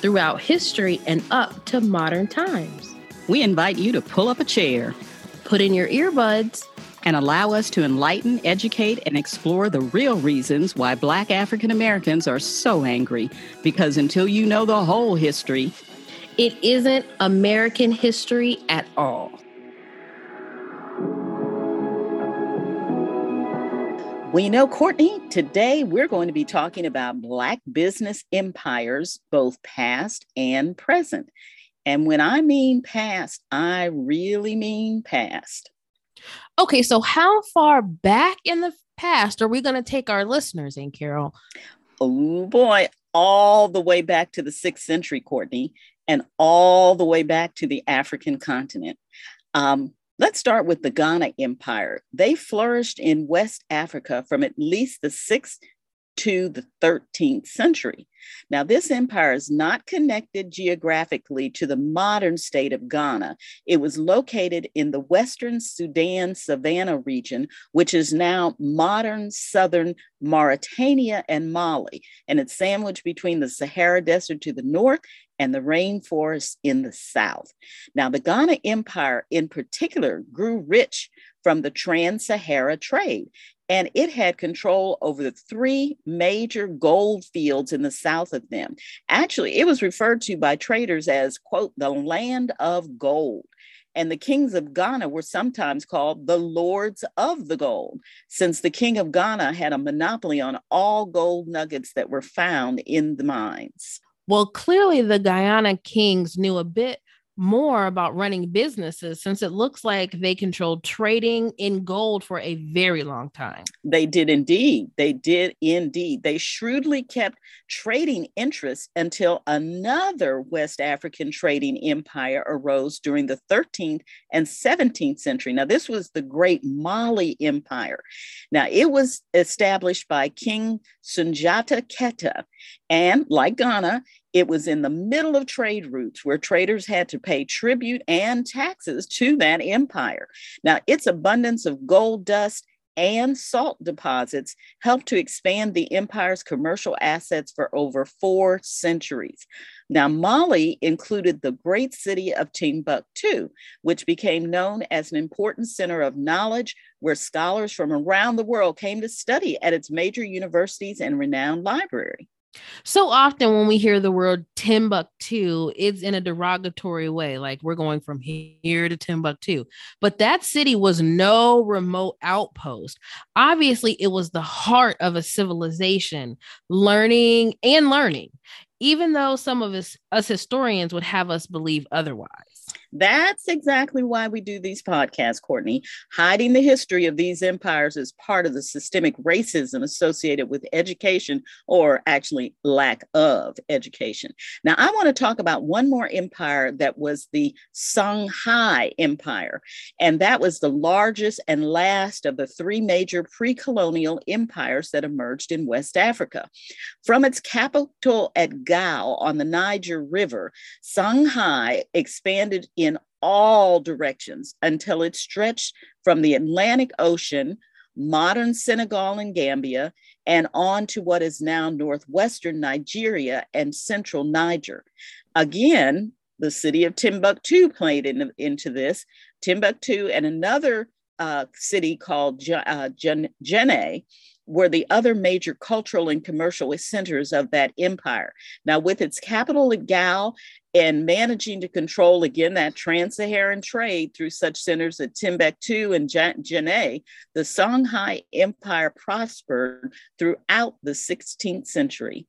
throughout history and up to modern times. We invite you to pull up a chair, put in your earbuds, and allow us to enlighten, educate, and explore the real reasons why Black African Americans are so angry. Because until you know the whole history, it isn't American history at all. Well, you know, Courtney, today we're going to be talking about Black business empires, both past and present. And when I mean past, I really mean past. Okay, so how far back in the past are we going to take our listeners in, Carol? Oh boy, all the way back to the sixth century, Courtney, and all the way back to the African continent. Um, let's start with the Ghana Empire. They flourished in West Africa from at least the sixth to the 13th century. Now, this empire is not connected geographically to the modern state of Ghana. It was located in the Western Sudan Savannah region, which is now modern southern Mauritania and Mali, and it's sandwiched between the Sahara Desert to the north and the rainforests in the south. Now, the Ghana Empire in particular grew rich from the Trans Sahara trade and it had control over the three major gold fields in the south of them. Actually, it was referred to by traders as, quote, the land of gold. And the kings of Ghana were sometimes called the lords of the gold, since the king of Ghana had a monopoly on all gold nuggets that were found in the mines. Well, clearly the Guyana kings knew a bit more about running businesses since it looks like they controlled trading in gold for a very long time. They did indeed. They did indeed. They shrewdly kept trading interests until another West African trading empire arose during the 13th and 17th century. Now, this was the Great Mali Empire. Now, it was established by King Sunjata Keita. And like Ghana, it was in the middle of trade routes where traders had to pay tribute and taxes to that empire. Now, its abundance of gold dust and salt deposits helped to expand the empire's commercial assets for over four centuries. Now, Mali included the great city of Timbuktu, which became known as an important center of knowledge where scholars from around the world came to study at its major universities and renowned library. So often when we hear the word Timbuktu, it's in a derogatory way, like we're going from here to Timbuktu. But that city was no remote outpost. Obviously, it was the heart of a civilization, learning and learning, even though some of us, us historians would have us believe otherwise. That's exactly why we do these podcasts, Courtney. Hiding the history of these empires is part of the systemic racism associated with education, or actually lack of education. Now, I want to talk about one more empire that was the Songhai Empire, and that was the largest and last of the three major pre colonial empires that emerged in West Africa. From its capital at Gao on the Niger River, Songhai expanded in all directions until it stretched from the Atlantic Ocean, modern Senegal and Gambia, and on to what is now northwestern Nigeria and central Niger. Again, the city of Timbuktu played in, into this. Timbuktu and another uh, city called uh, Jenne were the other major cultural and commercial centers of that empire. Now, with its capital at Gao and managing to control again that trans-Saharan trade through such centers as Timbuktu and Jenne, the Songhai Empire prospered throughout the 16th century.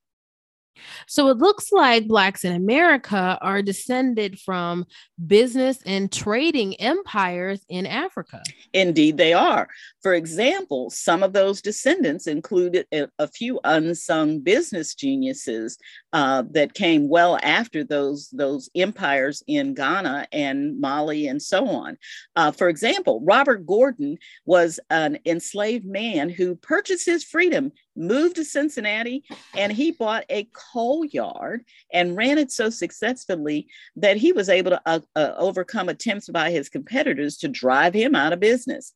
So it looks like Blacks in America are descended from business and trading empires in Africa. Indeed, they are. For example, some of those descendants included a, few unsung business geniuses uh, that came well after those, those empires in Ghana and Mali and so on. Uh, for example, Robert Gordon was an enslaved man who purchased his freedom moved to Cincinnati and he bought a coal yard and ran it so successfully that he was able to uh, uh, overcome attempts by his competitors to drive him out of business.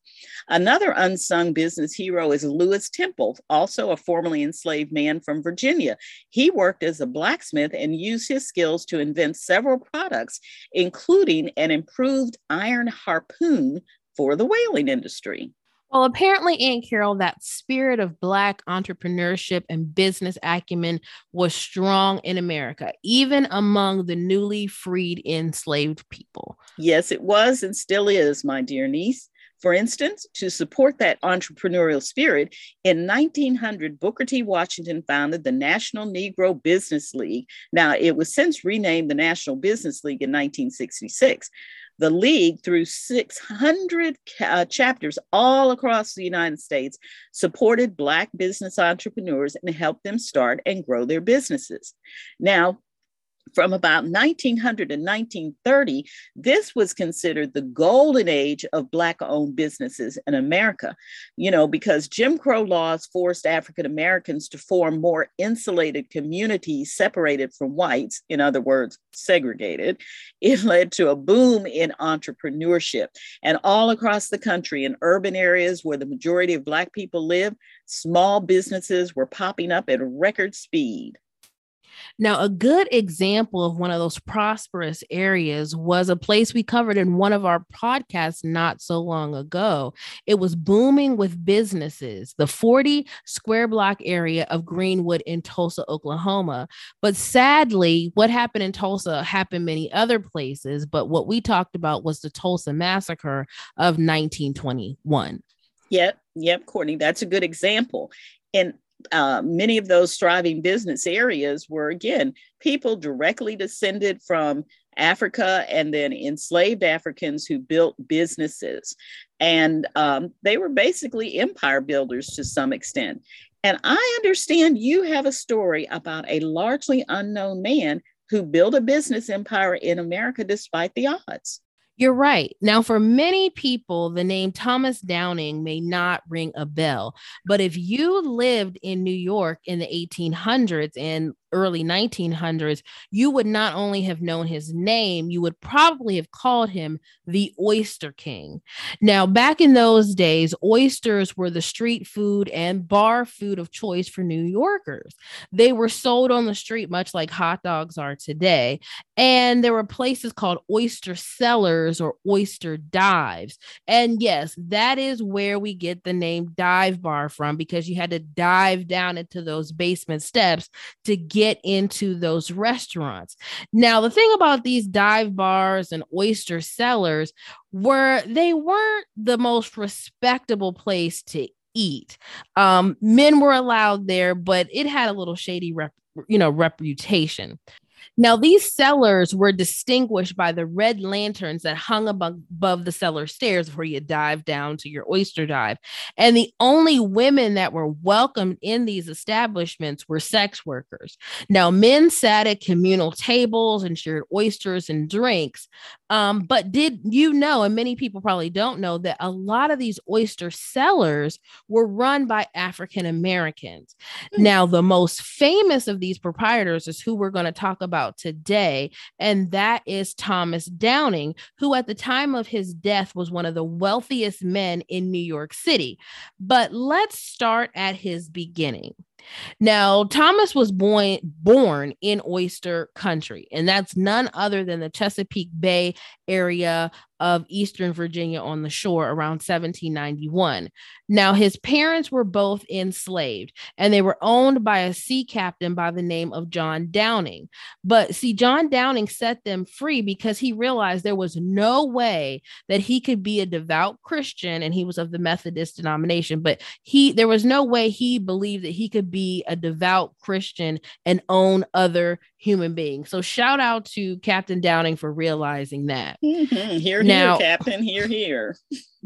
Another unsung business hero is Lewis Temple, also a formerly enslaved man from Virginia. He worked as a blacksmith and used his skills to invent several products, including an improved iron harpoon for the whaling industry. Well, apparently, Aunt Carol, that spirit of Black entrepreneurship and business acumen was strong in America, even among the newly freed enslaved people. Yes, it was and still is, my dear niece. For instance, to support that entrepreneurial spirit, in 1900, Booker T. Washington founded the National Negro Business League. Now, it was since renamed the National Business League in 1966. The League, through 600 uh, chapters all across the United States, supported Black business entrepreneurs and helped them start and grow their businesses. Now, from about 1900 to 1930, this was considered the golden age of Black owned businesses in America, you know, because Jim Crow laws forced African Americans to form more insulated communities separated from whites, in other words, segregated. It led to a boom in entrepreneurship. And all across the country, in urban areas where the majority of Black people live, small businesses were popping up at record speed. Now, a good example of one of those prosperous areas was a place we covered in one of our podcasts not so long ago. It was booming with businesses, the 40 square block area of Greenwood in Tulsa, Oklahoma. But sadly, what happened in Tulsa happened many other places. But what we talked about was the Tulsa massacre of 1921. Yep, yep, Courtney, that's a good example. And uh, many of those thriving business areas were, again, people directly descended from Africa and then enslaved Africans who built businesses. And um, they were basically empire builders to some extent. And I understand you have a story about a largely unknown man who built a business empire in America despite the odds. You're right. Now, for many people, the name Thomas Downing may not ring a bell. But if you lived in New York in the 1800s and early 1900s, you would not only have known his name, you would probably have called him the Oyster King. Now, back in those days, oysters were the street food and bar food of choice for New Yorkers. They were sold on the street, much like hot dogs are today. And there were places called oyster cellars or oyster dives. And yes, that is where we get the name dive bar from because you had to dive down into those basement steps to get get into those restaurants. Now, the thing about these dive bars and oyster cellars were they weren't the most respectable place to eat. Um, men were allowed there, but it had a little shady rep, you know, reputation. Now, these cellars were distinguished by the red lanterns that hung above, above the cellar stairs where you dive down to your oyster dive. And the only women that were welcomed in these establishments were sex workers. Now, men sat at communal tables and shared oysters and drinks. Um, but did you know, and many people probably don't know, that a lot of these oyster cellars were run by African Americans? Mm-hmm. Now, the most famous of these proprietors is who we're going to talk about about today, and that is Thomas Downing, who at the time of his death was one of the wealthiest men in New York City. But let's start at his beginning. Now, Thomas was born, born in oyster country, and that's none other than the Chesapeake Bay area of Eastern Virginia on the shore around 1791. Now, his parents were both enslaved and they were owned by a sea captain by the name of John Downing. But see, John Downing set them free because he realized there was no way that he could be a devout Christian and he was of the Methodist denomination, but he there was no way he believed that he could be a devout Christian and own other human beings. So shout out to Captain Downing for realizing that. Mm-hmm. Here, now, here, Captain, here, here.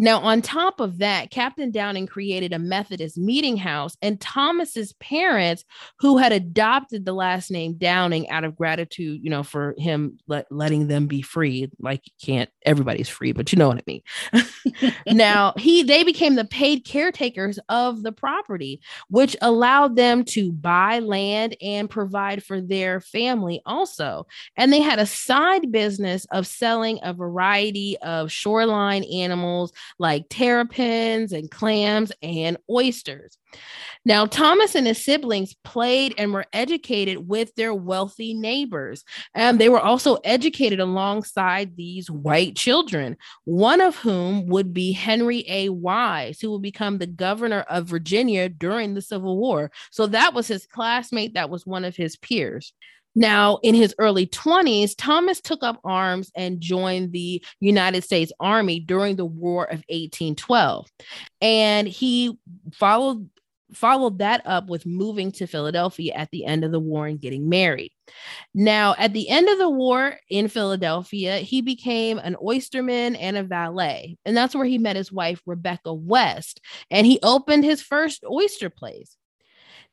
Now, on top of that, Captain Downing created a Methodist meeting house, and Thomas's parents, who had adopted the last name Downing out of gratitude, you know, for him let, letting them be free. Like you can't, everybody's free, but you know what I mean. now, he they became the paid caretakers of the property, which allowed them to buy land and provide for their family also. And they had a side business of selling a variety of shoreline animals like terrapins and clams and oysters. Now, Thomas and his siblings played and were educated with their wealthy neighbors. And they were also educated alongside these white children, one of whom would be Henry A. Wise, who would become the governor of Virginia during the Civil War. So that was his classmate, that was one of his peers. Now, in his early 20s, Thomas took up arms and joined the United States Army during the War of 1812. And he followed followed that up with moving to Philadelphia at the end of the war and getting married. Now, at the end of the war in Philadelphia, he became an oysterman and a valet. And that's where he met his wife, Rebecca West. And he opened his first oyster place.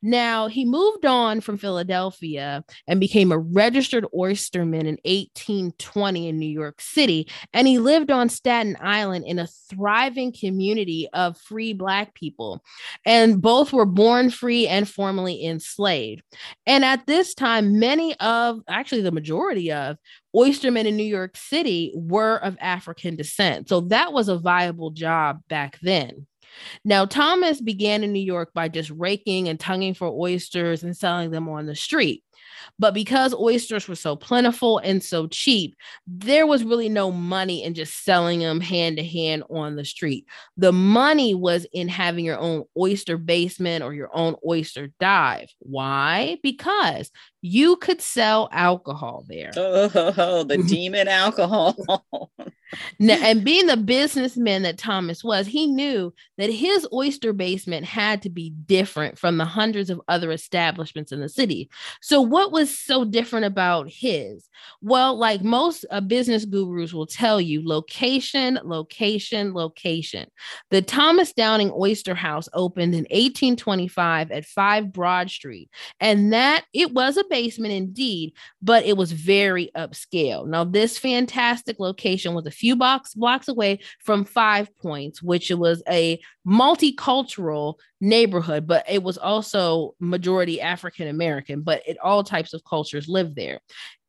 Now, he moved on from Philadelphia and became a registered oysterman in 1820 in New York City. And he lived on Staten Island in a thriving community of free Black people. And both were born free and formerly enslaved. And at this time, many of, actually, the majority of, oystermen in New York City were of African descent. So that was a viable job back then. Now, Thomas began in New York by just raking and tonguing for oysters and selling them on the street. But because oysters were so plentiful and so cheap, there was really no money in just selling them hand to hand on the street. The money was in having your own oyster basement or your own oyster dive. Why? Because you could sell alcohol there. Oh, the demon alcohol. now, and being the businessman that Thomas was, he knew that his oyster basement had to be different from the hundreds of other establishments in the city. So, what was so different about his? Well, like most uh, business gurus will tell you, location, location, location. The Thomas Downing Oyster House opened in 1825 at 5 Broad Street, and that it was a basement indeed, but it was very upscale. Now, this fantastic location was a few blocks blocks away from Five Points, which was a multicultural neighborhood, but it was also majority African American, but it all types of cultures lived there.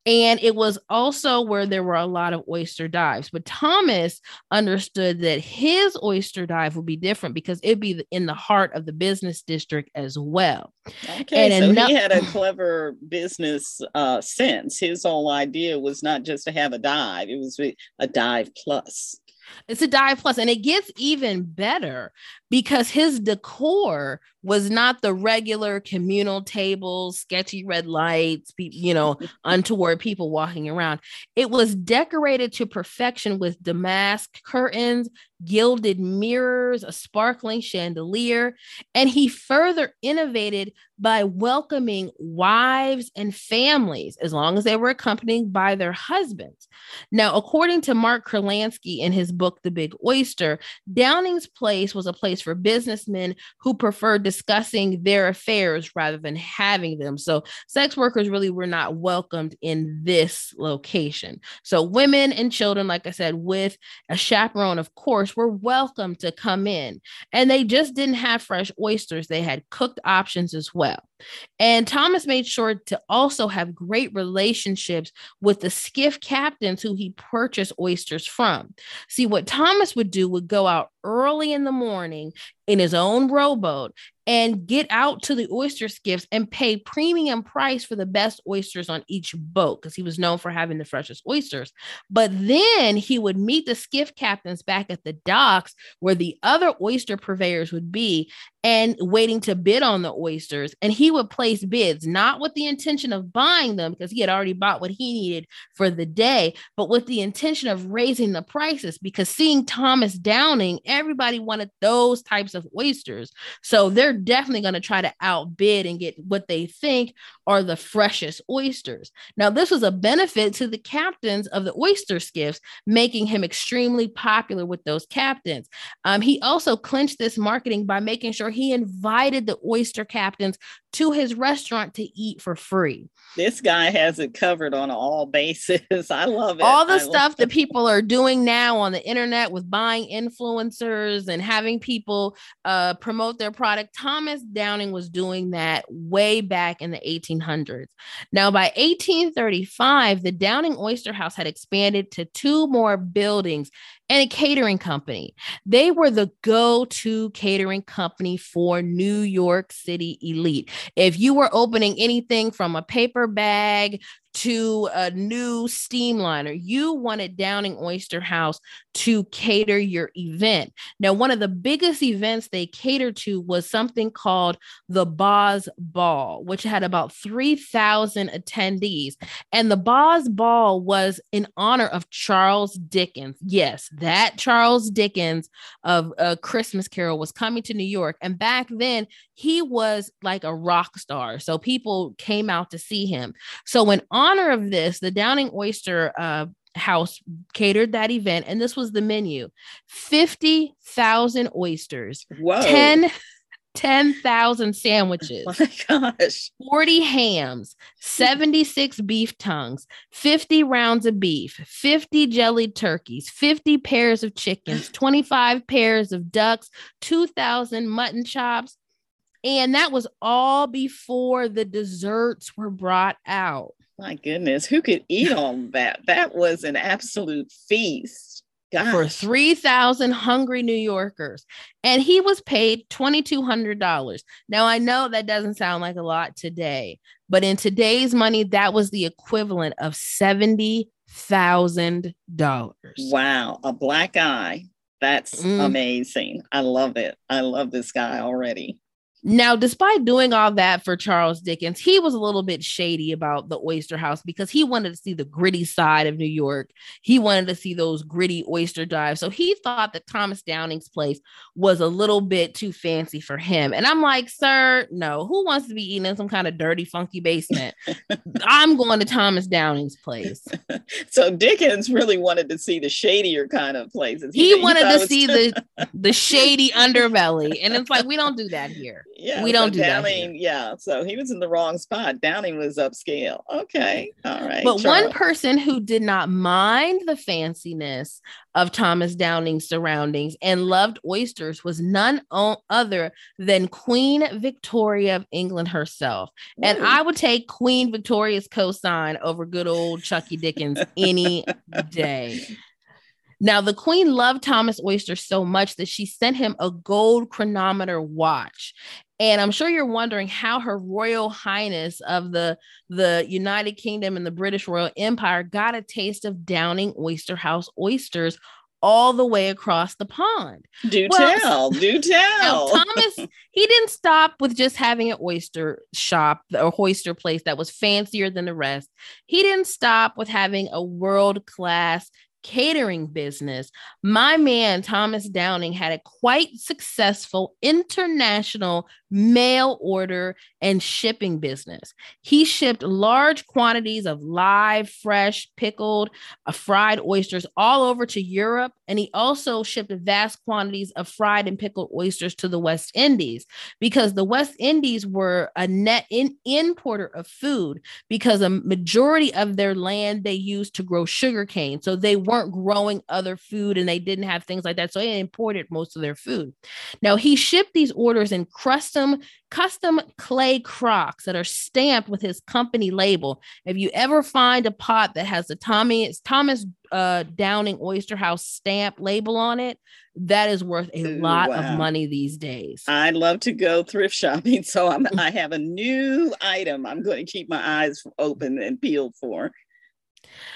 And it was also where there were a lot of oyster dives. But Thomas understood that his oyster dive would be different because it'd be in the heart of the business district as well. Okay, and so he had a clever business uh, sense. His whole idea was not just to have a dive; it was a dive plus. It's a dive plus, and it gets even better because his decor was not the regular communal tables, sketchy red lights, you know, untoward people walking around. It was decorated to perfection with damask curtains, gilded mirrors, a sparkling chandelier, and he further innovated by welcoming wives and families as long as they were accompanied by their husbands. Now, according to Mark Kurlansky in his book The Big Oyster, Downing's place was a place for businessmen who prefer discussing their affairs rather than having them. So, sex workers really were not welcomed in this location. So, women and children, like I said, with a chaperone, of course, were welcome to come in. And they just didn't have fresh oysters, they had cooked options as well. And Thomas made sure to also have great relationships with the skiff captains who he purchased oysters from. See, what Thomas would do would go out early in the morning in his own rowboat and get out to the oyster skiffs and pay premium price for the best oysters on each boat because he was known for having the freshest oysters. But then he would meet the skiff captains back at the docks where the other oyster purveyors would be and waiting to bid on the oysters. And he would place bids, not with the intention of buying them because he had already bought what he needed for the day, but with the intention of raising the prices because seeing Thomas Downing, everybody wanted those types of oysters. So they're definitely going to try to outbid and get what they think are the freshest oysters. Now, this was a benefit to the captains of the oyster skiffs, making him extremely popular with those captains. Um, he also clinched this marketing by making sure he invited the oyster captains to his restaurant to eat for free. This guy has it covered on all bases. I love it. All the I stuff that people are doing now on the internet with buying influencers and having people uh, promote their product. Thomas Downing was doing that way back in the 1800s. Now, by 1835, the Downing Oyster House had expanded to two more buildings and a catering company. They were the go to catering company for New York City elite. If you were opening anything from a paper bag to a new steamliner. You wanted Downing Oyster House to cater your event. Now, one of the biggest events they catered to was something called the Boz Ball, which had about 3,000 attendees. And the Boz Ball was in honor of Charles Dickens. Yes, that Charles Dickens of A Christmas Carol was coming to New York. And back then, he was like a rock star. So people came out to see him. So, in honor of this, the Downing Oyster uh, House catered that event, and this was the menu 50,000 oysters, Whoa. 10 10,000 sandwiches, Oh my gosh. 40 hams, 76 beef tongues, 50 rounds of beef, 50 jellied turkeys, 50 pairs of chickens, 25 pairs of ducks, 2,000 mutton chops. And that was all before the desserts were brought out. My goodness. Who could eat all that? That was an absolute feast. Gosh. for 3,000 hungry New Yorkers. And he was paid $2,200. Now, I know that doesn't sound like a lot today, but in today's money, that was the equivalent of $70,000. Wow. A black eye. That's Mm. amazing. I love it. I love this guy already. Now, despite doing all that for Charles Dickens, he was a little bit shady about the Oyster House because he wanted to see the gritty side of New York. He wanted to see those gritty oyster dives. So he thought that Thomas Downing's place was a little bit too fancy for him. And I'm like, sir, no, who wants to be eating in some kind of dirty, funky basement? I'm going to Thomas Downing's place. So Dickens really wanted to see the shadier kind of places. He he wanted to see the the shady underbelly. And it's like, we don't do that here. Yeah, we don't so do that Downing, yeah. So he was in the wrong spot. Downing was upscale. Okay. All right. But one person who did not mind the fanciness of Thomas Downing's surroundings and loved oysters was none other than Queen Victoria of England herself. And I would take Queen Victoria's cosign over good old Chucky Dickens any day. Now, the queen loved Thomas Oyster so much that she sent him a gold chronometer watch. And I'm sure you're wondering how her royal highness of the, the United Kingdom and the British Royal Empire got a taste of Downing Oyster House oysters all the way across the pond. do well, tell. Do tell. Thomas, he didn't stop with just having an oyster shop or oyster place that was fancier than the rest. He didn't stop with having a world class catering business. My man, Thomas Downing, had a quite successful international mail order and shipping business. He shipped large quantities of live, fresh, pickled, uh, fried oysters all over to Europe. And he also shipped vast quantities of fried and pickled oysters to the West Indies because the West Indies were a net in- importer of food because a majority of their land they used to grow sugar cane. So they weren't weren't growing other food and they didn't have things like that. So they imported most of their food. Now he shipped these orders in custom custom clay crocks that are stamped with his company label. If you ever find a pot that has the Tommy it's Thomas uh, Downing Oyster House stamp label on it, that is worth a lot wow. of money these days. I love to go thrift shopping, so I'm, I have a new item I'm going to keep my eyes open and peeled for.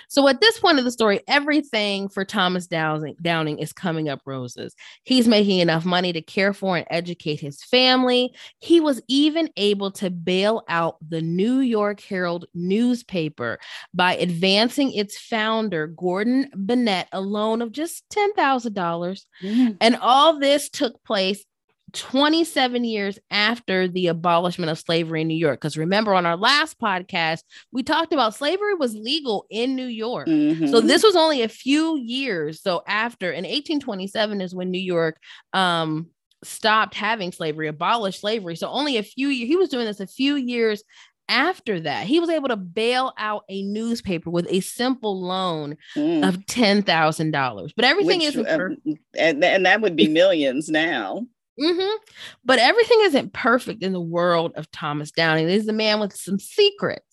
So at this point of the story, everything for Thomas Downing, Downing is coming up roses. He's making enough money to care for and educate his family. He was even able to bail out the New York Herald newspaper by advancing its founder, Gordon Bennett, a loan of just $10,000. Mm. And all this took place 27 years after the abolishment of slavery in New York. Because remember, on our last podcast, we talked about slavery was legal in New York. Mm-hmm. So this was only a few years. So after, in 1827 is when New York um, stopped having slavery, abolished slavery. So only a few years, he was doing this a few years after that, he was able to bail out a newspaper with a simple loan mm. of ten thousand dollars. But everything isn't, uh, and, and that would be millions now. Mm-hmm. But everything isn't perfect in the world of Thomas Downing. There's a man with some secrets.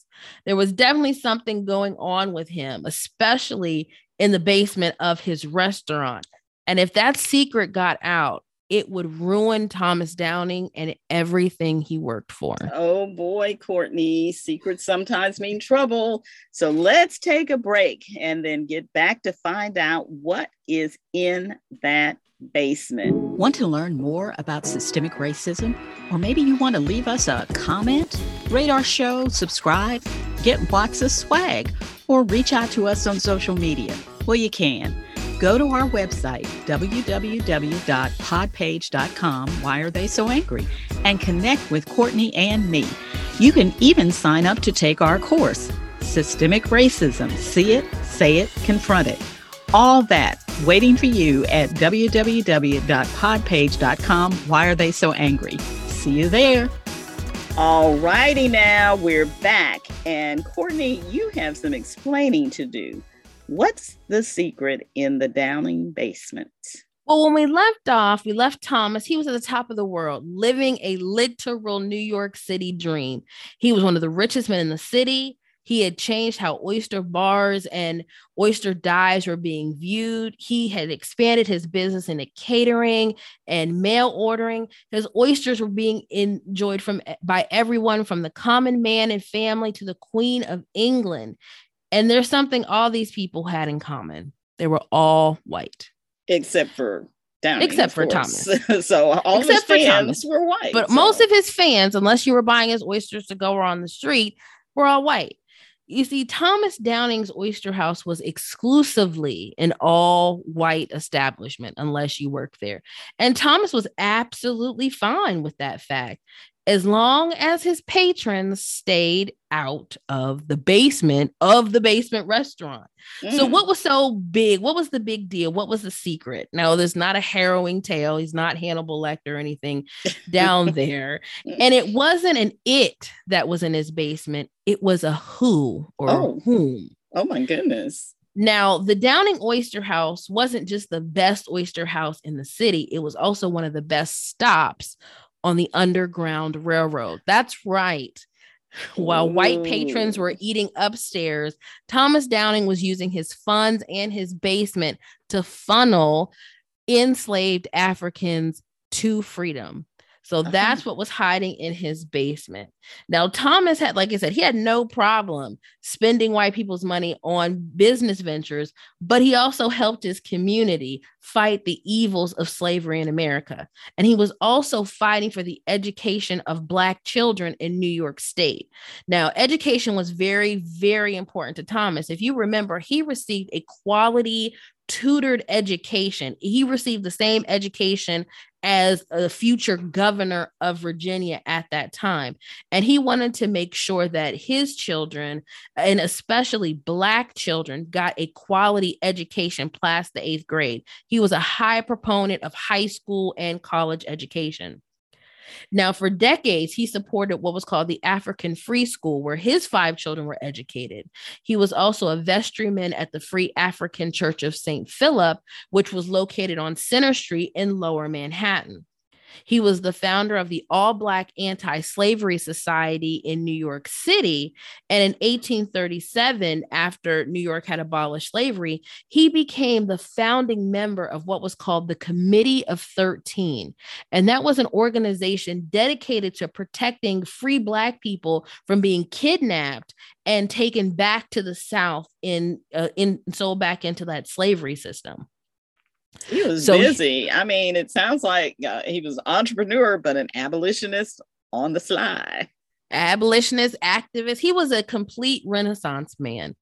There was definitely something going on with him, especially in the basement of his restaurant. And if that secret got out, it would ruin Thomas Downing and everything he worked for. Oh boy, Courtney, secrets sometimes mean trouble. So let's take a break and then get back to find out what is in that basement. Want to learn more about systemic racism? Or maybe you want to leave us a comment, rate our show, subscribe, get lots of swag, or reach out to us on social media? Well, you can. Go to our website, www.podpage.com, Why Are They So Angry, and connect with Courtney and me. You can even sign up to take our course, Systemic Racism See It, Say It, Confront It. All that waiting for you at www.podpage.com. Why are they so angry? See you there. All righty, now we're back. And Courtney, you have some explaining to do. What's the secret in the Downing basement? Well, when we left off, we left Thomas. He was at the top of the world, living a literal New York City dream. He was one of the richest men in the city. He had changed how oyster bars and oyster dives were being viewed. He had expanded his business into catering and mail ordering. His oysters were being enjoyed from by everyone from the common man and family to the Queen of England. And there's something all these people had in common. They were all white. Except for Downing, except for Thomas. so all except his fans were white. But so. most of his fans, unless you were buying his oysters to go on the street, were all white. You see, Thomas Downing's Oyster House was exclusively an all white establishment, unless you worked there. And Thomas was absolutely fine with that fact as long as his patrons stayed out of the basement of the basement restaurant. Mm. So, what was so big? What was the big deal? What was the secret? Now, there's not a harrowing tale. He's not Hannibal Lecter or anything down there. And it wasn't an it that was in his basement, it was a who or oh. whom. Oh, my goodness. Now, the Downing Oyster House wasn't just the best oyster house in the city, it was also one of the best stops on the Underground Railroad. That's right. While white patrons were eating upstairs, Thomas Downing was using his funds and his basement to funnel enslaved Africans to freedom. So that's what was hiding in his basement. Now, Thomas had, like I said, he had no problem spending white people's money on business ventures, but he also helped his community fight the evils of slavery in America. And he was also fighting for the education of Black children in New York State. Now, education was very, very important to Thomas. If you remember, he received a quality tutored education. He received the same education as a future governor of Virginia at that time. And he wanted to make sure that his children, and especially Black children, got a quality education past the eighth grade. He was a high proponent of high school and college education. Now, for decades, he supported what was called the African Free School, where his five children were educated. He was also a vestryman at the Free African Church of St. Philip, which was located on Center Street in Lower Manhattan. He was the founder of the All Black Anti Slavery Society in New York City. And in 1837, after New York had abolished slavery, he became the founding member of what was called the Committee of 13. And that was an organization dedicated to protecting free Black people from being kidnapped and taken back to the South in, uh, in sold back into that slavery system. He was so busy. He, I mean, it sounds like uh, he was entrepreneur, but an abolitionist on the sly. Abolitionist activist. He was a complete Renaissance man.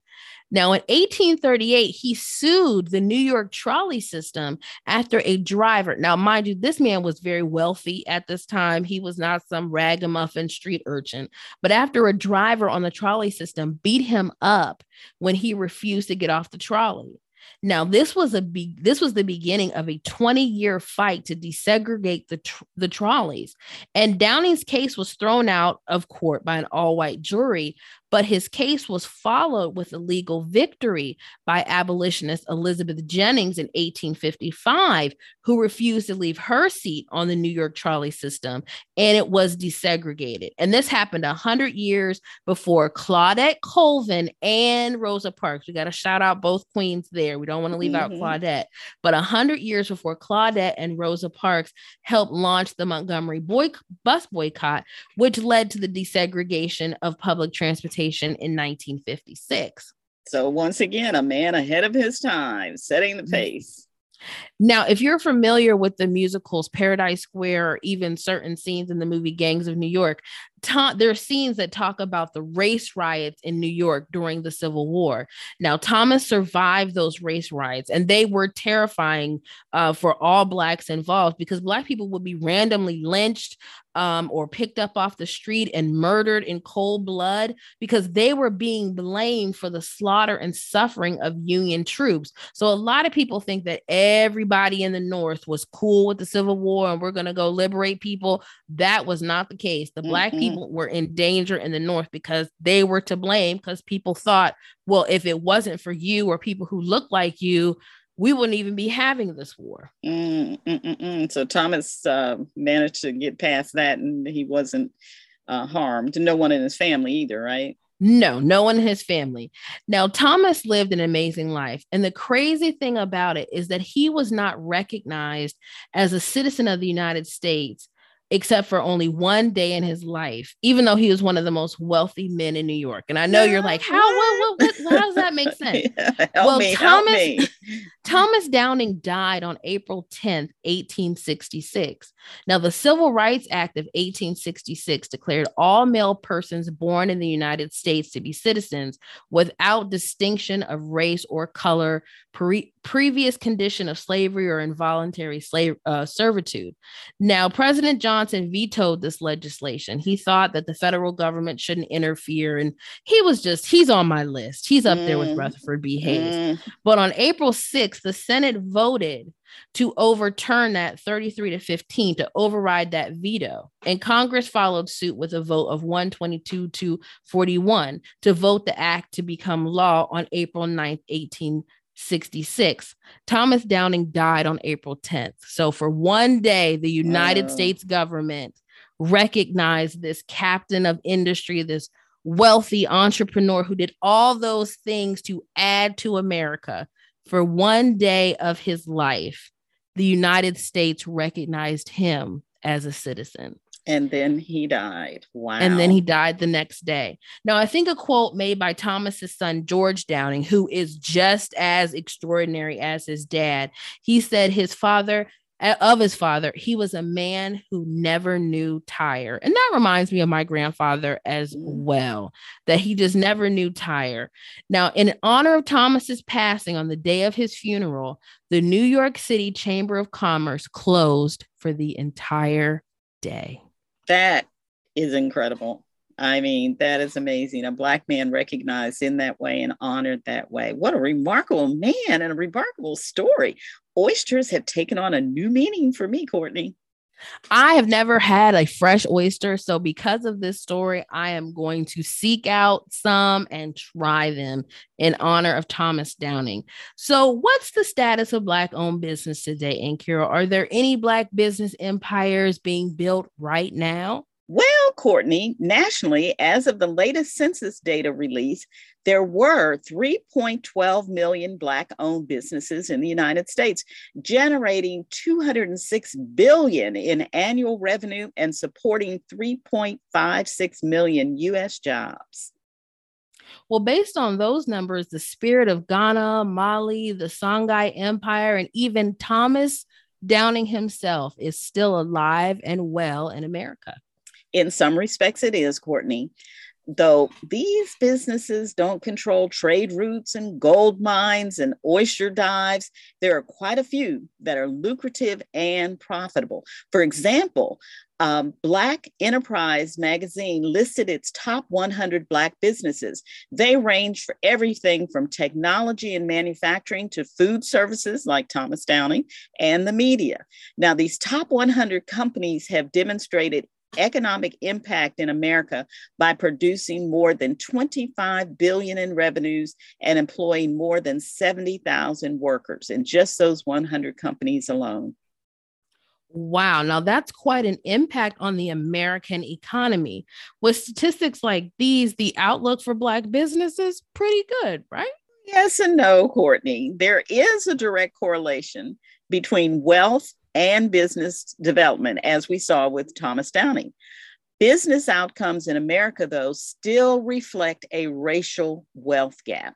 Now, in 1838, he sued the New York trolley system after a driver. Now, mind you, this man was very wealthy at this time. He was not some ragamuffin street urchin. But after a driver on the trolley system beat him up when he refused to get off the trolley. Now, this was a be- this was the beginning of a 20-year fight to desegregate the tr- the trolleys. And Downing's case was thrown out of court by an all-white jury, but his case was followed with a legal victory by abolitionist Elizabeth Jennings in 1855, who refused to leave her seat on the New York trolley system, and it was desegregated. And this happened 100 years before Claudette Colvin and Rosa Parks. We got to shout out both queens there. We don't want to leave mm-hmm. out Claudette, but 100 years before Claudette and Rosa Parks helped launch the Montgomery boy- bus boycott, which led to the desegregation of public transportation in 1956. So, once again, a man ahead of his time, setting the mm-hmm. pace. Now, if you're familiar with the musicals Paradise Square or even certain scenes in the movie Gangs of New York, Tom, there are scenes that talk about the race riots in New York during the Civil War. Now, Thomas survived those race riots, and they were terrifying uh, for all Blacks involved because Black people would be randomly lynched um, or picked up off the street and murdered in cold blood because they were being blamed for the slaughter and suffering of Union troops. So, a lot of people think that everybody in the North was cool with the Civil War and we're going to go liberate people. That was not the case. The Black mm-hmm. people people were in danger in the North because they were to blame because people thought, well, if it wasn't for you or people who look like you, we wouldn't even be having this war. Mm, mm, mm, mm. so Thomas uh, managed to get past that and he wasn't uh, harmed. No one in his family either, right? No, no one in his family. Now, Thomas lived an amazing life. And the crazy thing about it is that he was not recognized as a citizen of the United States except for only one day in his life, even though he was one of the most wealthy men in New York. And I know yeah, you're like, how, what, what, what, how does that make sense? yeah, well, me, Thomas, Thomas Downing died on April 10th, 1866. Now, the Civil Rights Act of 1866 declared all male persons born in the United States to be citizens without distinction of race or color, pre- previous condition of slavery or involuntary slave uh, servitude. Now, President Johnson vetoed this legislation. He thought that the federal government shouldn't interfere, and he was just he's on my list. He's up mm. there with mm. Rutherford B. Hayes. Mm. But on April 6th, the Senate voted to overturn that 33 to 15 to override that veto. And Congress followed suit with a vote of 122 to 41 to vote the act to become law on April 9th, 1866. Thomas Downing died on April 10th. So for one day, the United States government recognized this captain of industry, this wealthy entrepreneur who did all those things to add to America. For one day of his life, the United States recognized him as a citizen. And then he died. Wow. And then he died the next day. Now, I think a quote made by Thomas's son, George Downing, who is just as extraordinary as his dad, he said his father of his father, he was a man who never knew tire. And that reminds me of my grandfather as well, that he just never knew tire. Now, in honor of Thomas's passing on the day of his funeral, the New York City Chamber of Commerce closed for the entire day. That is incredible. I mean, that is amazing. A Black man recognized in that way and honored that way. What a remarkable man and a remarkable story. Oysters have taken on a new meaning for me, Courtney. I have never had a fresh oyster. So, because of this story, I am going to seek out some and try them in honor of Thomas Downing. So, what's the status of Black owned business today, and Carol? Are there any Black business empires being built right now? Well, Courtney, nationally, as of the latest census data release, there were 3.12 million Black owned businesses in the United States, generating 206 billion in annual revenue and supporting 3.56 million US jobs. Well, based on those numbers, the spirit of Ghana, Mali, the Songhai Empire, and even Thomas Downing himself is still alive and well in America. In some respects, it is, Courtney. Though these businesses don't control trade routes and gold mines and oyster dives, there are quite a few that are lucrative and profitable. For example, um, Black Enterprise magazine listed its top 100 Black businesses. They range for everything from technology and manufacturing to food services like Thomas Downing and the media. Now, these top 100 companies have demonstrated economic impact in America by producing more than 25 billion in revenues and employing more than 70,000 workers in just those 100 companies alone. Wow, now that's quite an impact on the American economy. With statistics like these, the outlook for Black businesses is pretty good, right? Yes and no, Courtney. There is a direct correlation between wealth and business development, as we saw with Thomas Downing. Business outcomes in America, though, still reflect a racial wealth gap.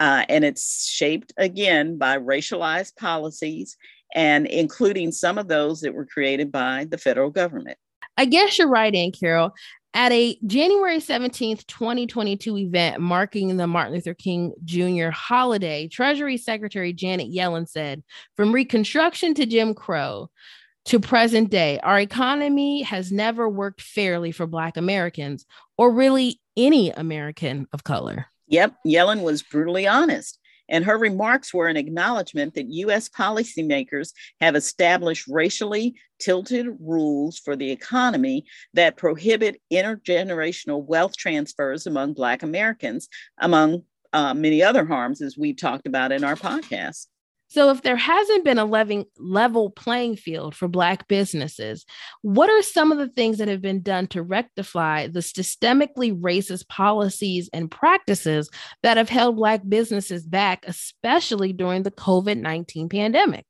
Uh, and it's shaped again by racialized policies and including some of those that were created by the federal government. I guess you're right, Ann Carol. At a January 17th, 2022 event marking the Martin Luther King Jr. holiday, Treasury Secretary Janet Yellen said, From Reconstruction to Jim Crow to present day, our economy has never worked fairly for Black Americans or really any American of color. Yep, Yellen was brutally honest. And her remarks were an acknowledgement that US policymakers have established racially tilted rules for the economy that prohibit intergenerational wealth transfers among Black Americans, among uh, many other harms, as we've talked about in our podcast. So, if there hasn't been a level playing field for Black businesses, what are some of the things that have been done to rectify the systemically racist policies and practices that have held Black businesses back, especially during the COVID 19 pandemic?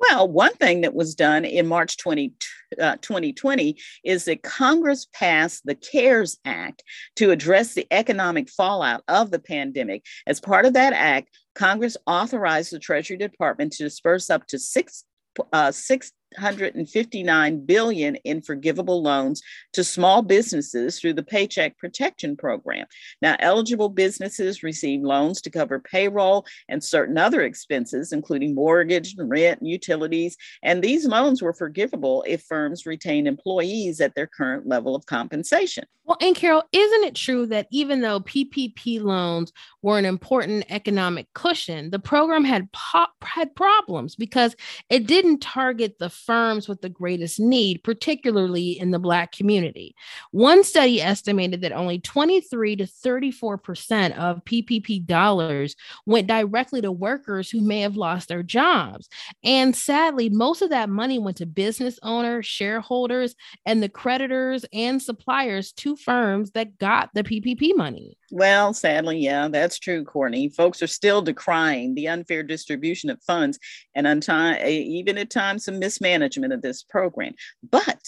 Well, one thing that was done in March 20, uh, 2020 is that Congress passed the CARES Act to address the economic fallout of the pandemic. As part of that act, Congress authorized the Treasury Department to disperse up to six, uh, six 159 billion in forgivable loans to small businesses through the Paycheck Protection Program. Now, eligible businesses receive loans to cover payroll and certain other expenses, including mortgage, rent, and utilities. And these loans were forgivable if firms retain employees at their current level of compensation. Well, Ann Carol, isn't it true that even though PPP loans were an important economic cushion, the program had pop, had problems because it didn't target the firms with the greatest need, particularly in the Black community. One study estimated that only 23 to 34% of PPP dollars went directly to workers who may have lost their jobs. And sadly, most of that money went to business owners, shareholders, and the creditors and suppliers to firms that got the PPP money. Well, sadly, yeah, that's true, Courtney. Folks are still decrying the unfair distribution of funds and unti- even at times some mismanagement of this program. But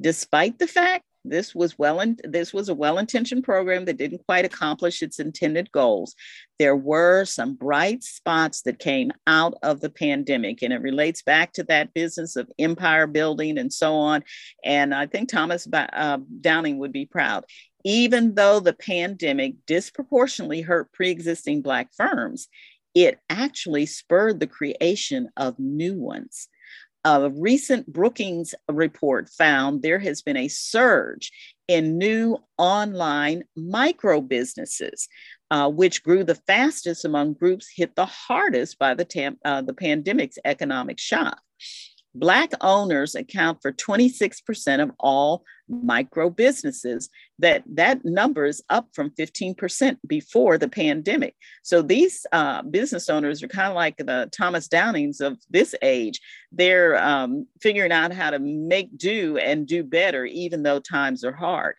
despite the fact this was well in, this was a well-intentioned program that didn't quite accomplish its intended goals there were some bright spots that came out of the pandemic. And it relates back to that business of empire building and so on. And i think thomas uh, downing would be proud. Even though the pandemic disproportionately hurt pre-existing black firms it actually spurred the creation of new ones a recent Brookings report found there has been a surge in new online micro businesses, uh, which grew the fastest among groups hit the hardest by the, tam- uh, the pandemic's economic shock. Black owners account for 26% of all micro businesses. That that number is up from 15% before the pandemic. So these uh, business owners are kind of like the Thomas Downings of this age. They're um, figuring out how to make do and do better, even though times are hard.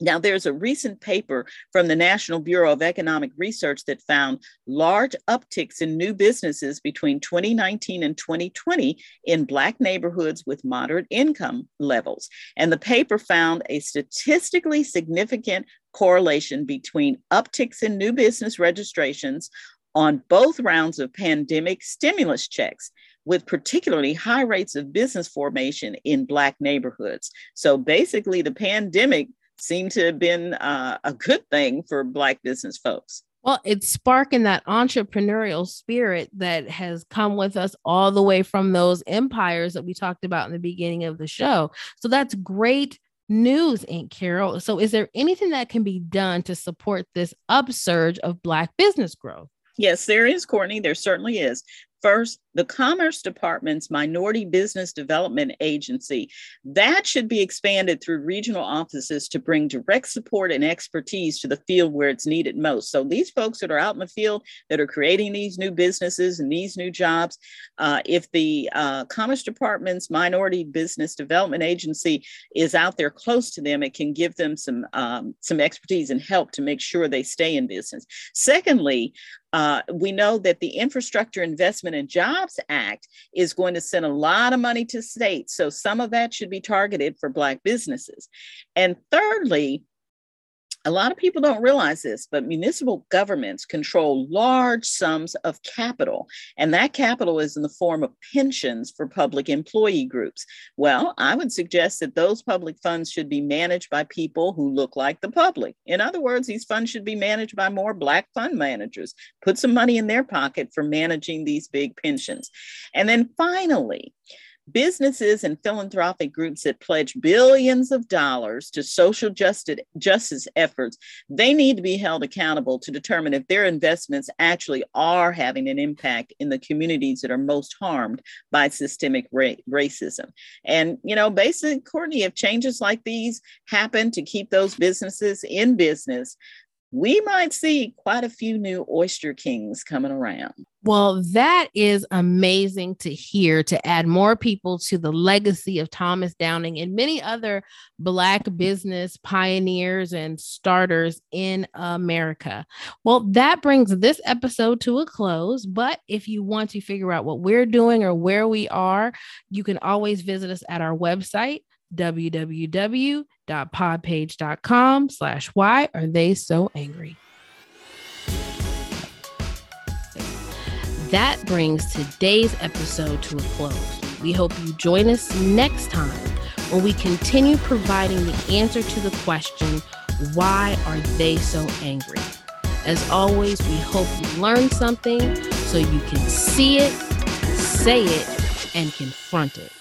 Now, there's a recent paper from the National Bureau of Economic Research that found large upticks in new businesses between 2019 and 2020 in Black neighborhoods with moderate income levels. And the paper found a statistically significant correlation between upticks in new business registrations on both rounds of pandemic stimulus checks with particularly high rates of business formation in Black neighborhoods. So basically, the pandemic seemed to have been uh, a good thing for Black business folks. Well, it's sparking that entrepreneurial spirit that has come with us all the way from those empires that we talked about in the beginning of the show. So that's great news, Aunt Carol. So, is there anything that can be done to support this upsurge of Black business growth? Yes, there is, Courtney. There certainly is. First, the Commerce Department's Minority Business Development Agency. That should be expanded through regional offices to bring direct support and expertise to the field where it's needed most. So these folks that are out in the field that are creating these new businesses and these new jobs, uh, if the uh, Commerce Department's Minority Business Development Agency is out there close to them, it can give them some um, some expertise and help to make sure they stay in business. Secondly, uh, we know that the Infrastructure Investment and Jobs Act is going to send a lot of money to states. So some of that should be targeted for Black businesses. And thirdly, a lot of people don't realize this, but municipal governments control large sums of capital, and that capital is in the form of pensions for public employee groups. Well, I would suggest that those public funds should be managed by people who look like the public. In other words, these funds should be managed by more Black fund managers. Put some money in their pocket for managing these big pensions. And then finally, businesses and philanthropic groups that pledge billions of dollars to social justice, justice efforts, they need to be held accountable to determine if their investments actually are having an impact in the communities that are most harmed by systemic ra- racism. And, you know, basically, Courtney, if changes like these happen to keep those businesses in business, we might see quite a few new Oyster Kings coming around. Well, that is amazing to hear to add more people to the legacy of Thomas Downing and many other Black business pioneers and starters in America. Well, that brings this episode to a close. But if you want to figure out what we're doing or where we are, you can always visit us at our website www.podpage.com slash why are they so angry. That brings today's episode to a close. We hope you join us next time when we continue providing the answer to the question, why are they so angry? As always, we hope you learn something so you can see it, say it, and confront it.